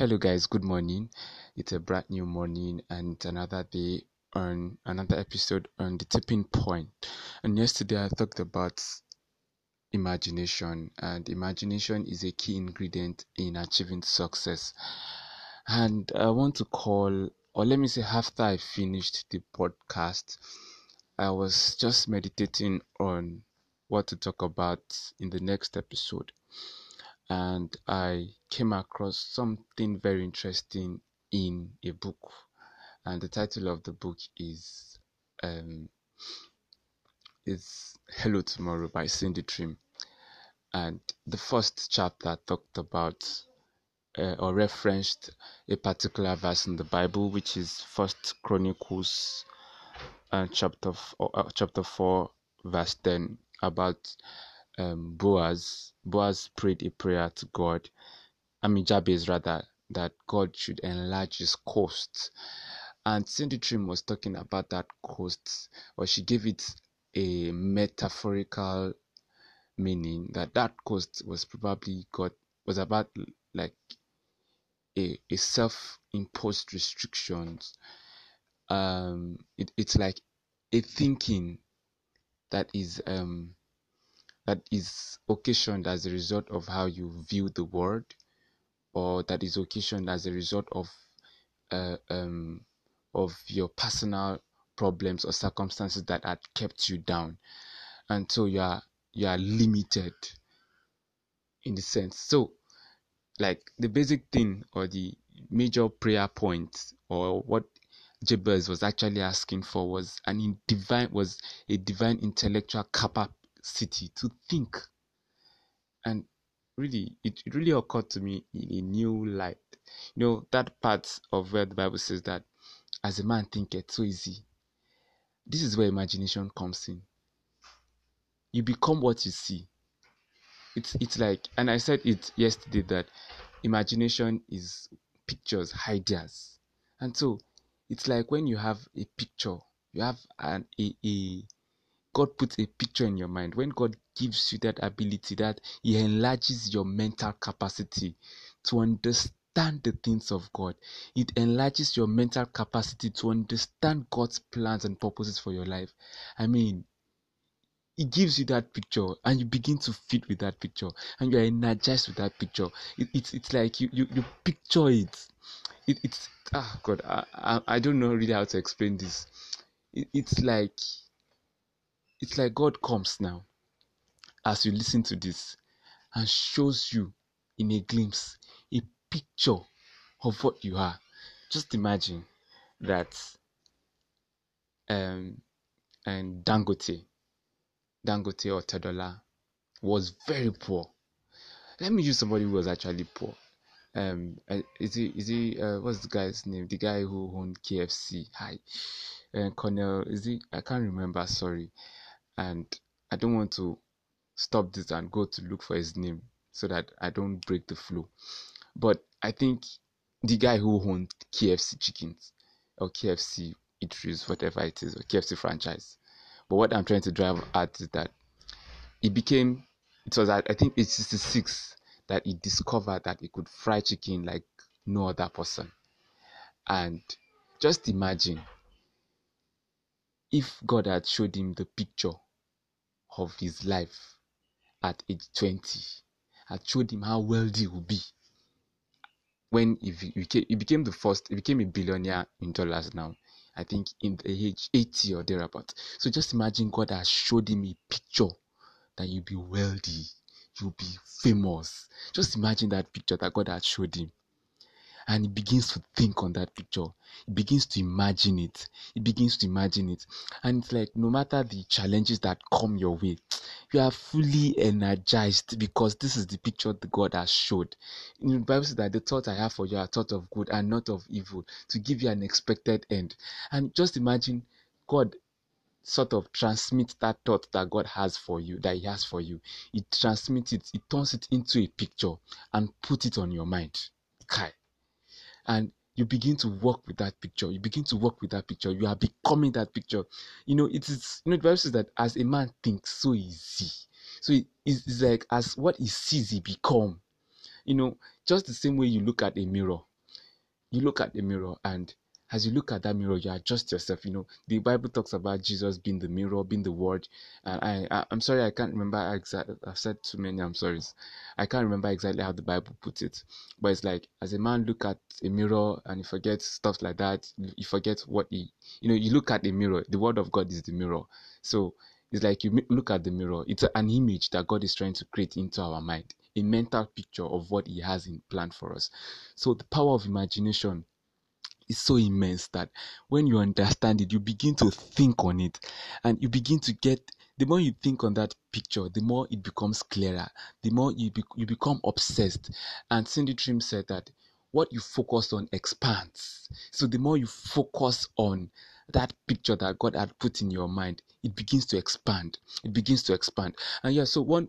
Hello, guys. Good morning. It's a brand new morning and another day on another episode on the tipping point. And yesterday I talked about imagination, and imagination is a key ingredient in achieving success. And I want to call, or let me say, after I finished the podcast, I was just meditating on what to talk about in the next episode and I came across something very interesting in a book, and the title of the book is um, is Hello Tomorrow by Cindy Trimm, and the first chapter talked about uh, or referenced a particular verse in the Bible, which is First Chronicles, uh, chapter f- uh, chapter four, verse ten, about um, Boaz, Boaz prayed a prayer to God, I mean Jabez rather, that God should enlarge his coast. And Cindy Trimm was talking about that coast, or she gave it a metaphorical meaning that that coast was probably God was about like a, a self-imposed restrictions. Um, it, it's like a thinking that is um that is occasioned as a result of how you view the world or that is occasioned as a result of uh, um, of your personal problems or circumstances that had kept you down. And so you are you are limited in the sense. So like the basic thing or the major prayer point or what Jabez was actually asking for was an divine was a divine intellectual capacity city to think. And really, it, really occurred to me in a new light. You know, that part of where the Bible says that as a man thinketh, so easy. This is where imagination comes in. You become what you see. It's it's like, and I said it yesterday that imagination is pictures, ideas, and so it's like when you have a picture, you have an a, a God puts a picture in your mind, when God gives you that ability, that He enlarges your mental capacity to understand the things of God, it enlarges your mental capacity to understand God's plans and purposes for your life. I mean, it gives you that picture and you begin to fit with that picture and you're energized with that picture. It, it's it's like you, you you picture it, it it's ah god I, I, I don't know really how to explain this. It, it's like it's like God comes now as you listen to this and shows you in a glimpse a picture of what you are. Just imagine that um and Dangote, Dangote or Tedola was very poor. Let me use somebody who was actually poor. Um, uh, is he is he uh, what's the guy's name? The guy who owned KFC. Hi, uh, Cornell. Is he? I can't remember. Sorry and I don't want to stop this and go to look for his name so that I don't break the flow. But I think the guy who owned KFC chickens or KFC eateries, whatever it is, or KFC franchise. But what I'm trying to drive at is that it became, it was I think it's 66 that he discovered that he could fry chicken like no other person. And just imagine if God had showed him the picture of his life at age 20 had showed him how wealthy he would be when he became, he became the first, he became a billionaire in dollars now. I think in the age 80 or thereabout. So just imagine God has showed him a picture that you'll be wealthy, you'll be famous. Just imagine that picture that God has showed him and he begins to think on that picture. He begins to imagine it. He begins to imagine it. And it's like no matter the challenges that come your way you are fully energized because this is the picture that god has showed. In the bible says that the thought i have for you are thought of good and not of evil to give you an expected end. And just imagine god sort of transmit that thought that God has for you, that He has for you. He transmits it, He turns it into a picture and put it on your mind. Kai and you begin to work with that picture. You begin to work with that picture. You are becoming that picture. You know, it is, you know, the Bible says that as a man thinks, so easy. So it is like as what he sees, he become. You know, just the same way you look at a mirror you look at the mirror and as you look at that mirror, you adjust yourself. You know, the Bible talks about Jesus being the mirror, being the word. And I, I am sorry, I can't remember exactly. I've said too many. I'm sorry. I can't remember exactly how the Bible puts it. But it's like as a man look at a mirror and you forget stuff like that. You forget what he, you know, you look at the mirror. The word of God is the mirror. So it's like you look at the mirror. It's an image that God is trying to create into our mind, a mental picture of what He has in plan for us. So the power of imagination is so immense that when you understand it, you begin to think on it and you begin to get the more you think on that picture, the more it becomes clearer, the more you, be, you become obsessed. And Cindy Trimm said that what you focus on expands. So the more you focus on that picture that God had put in your mind, it begins to expand. It begins to expand. And yeah, so one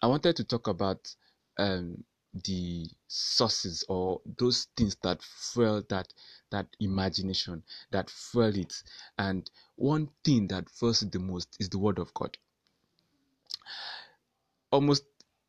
I wanted to talk about um, the sources or those things that fuel that that imagination that fuel it. And one thing that fuels it the most is the word of god. Almost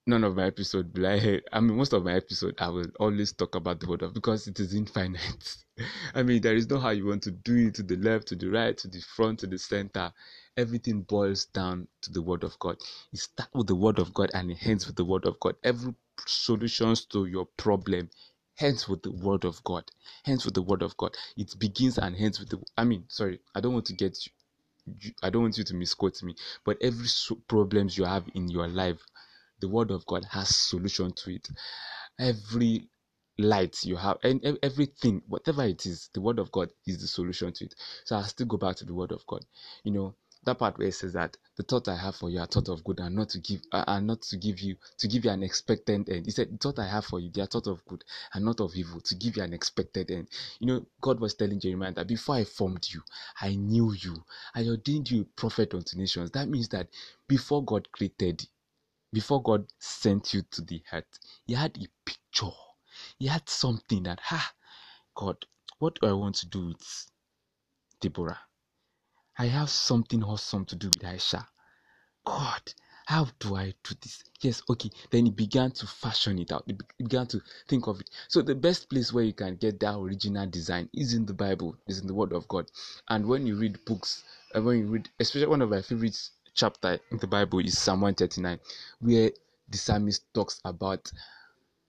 none of my episode like i mean most of my episode i will always talk about the word of because it is infinite. I mean there is no how you want to do it to the left to the right to the front to the center everything boils down to the word of god. It starts with the word of god and it ends with the word of god. Every solutions to your problem ends with the word of god hence with the word of god. It begins and ends with the i mean sorry i don't want to get you, i don't want you to misquote me but every so problems you have in your life the word of god has solution to it. Every light you have and everything whatever it is the word of god is the solution to it. So i still go back to the word of god. You know that part where it says that the thought I have for you are thought of good and not to give uh, and not to give you to give you an expected end. He said, The thought I have for you, they are thought of good and not of evil, to give you an expected end. You know, God was telling Jeremiah that before I formed you, I knew you. I ordained you prophet unto nations. That means that before God created, before God sent you to the earth, he had a picture. He had something that, ha, God, what do I want to do with Deborah? I have something awesome to do with Aisha. God, how do I do this? Yes, okay. Then he began to fashion it out. He began to think of it. So the best place where you can get that original design is in the Bible, is in the Word of God. And when you read books, uh, when you read, especially one of my favorite chapter in the Bible is Psalm 139, where the psalmist talks about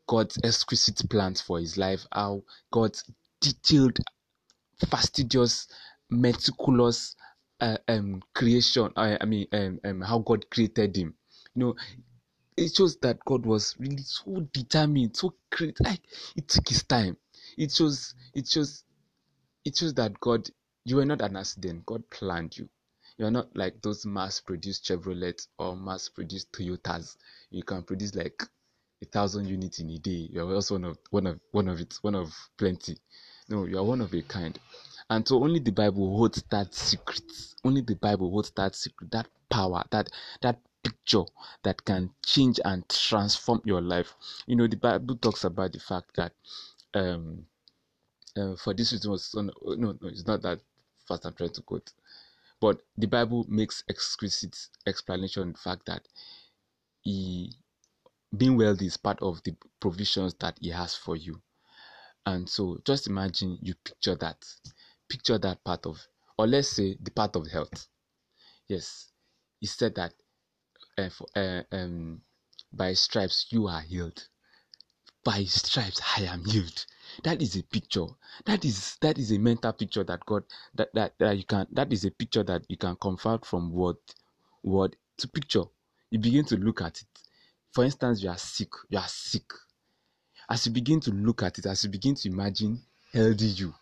God's exquisite plans for his life, how God's detailed, fastidious, meticulous uh, um, creation. I, I mean, um, um, how God created him. You know, it shows that God was really so determined, so great. Like it took his time. It shows. It shows. It shows that God, you were not an accident. God planned you. You are not like those mass-produced Chevrolet or mass-produced Toyotas. You can produce like a thousand units in a day. You are also one of one of one of it, one of plenty. No, you are one of a kind. And so only the Bible holds that secret. Only the Bible holds that secret, that power, that that picture that can change and transform your life. You know, the Bible talks about the fact that um uh, for this reason was no, no, no, it's not that fast I'm trying to quote. But the Bible makes exquisite explanation the fact that he being wealthy is part of the provisions that he has for you. And so just imagine you picture that picture that part of, or let's say the part of health. Yes, he said that uh, for, uh, um, by stripes you are healed. By stripes I am healed. That is a picture. That is that is a mental picture that God that, that, that you can that is a picture that you can convert from word word to picture. You begin to look at it. For instance, you are sick. You are sick. As you begin to look at it, as you begin to imagine healthy you,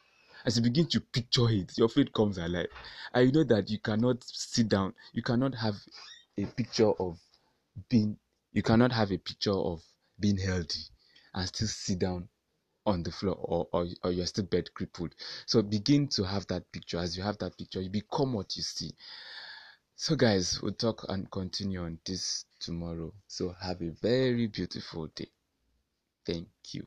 as you begin to picture it, your faith comes alive. And you know that you cannot sit down, you cannot have a picture of being, you cannot have a picture of being healthy and still sit down on the floor or, or, or you're still bed crippled. So begin to have that picture. As you have that picture, you become what you see. So, guys, we'll talk and continue on this tomorrow. So, have a very beautiful day. Thank you.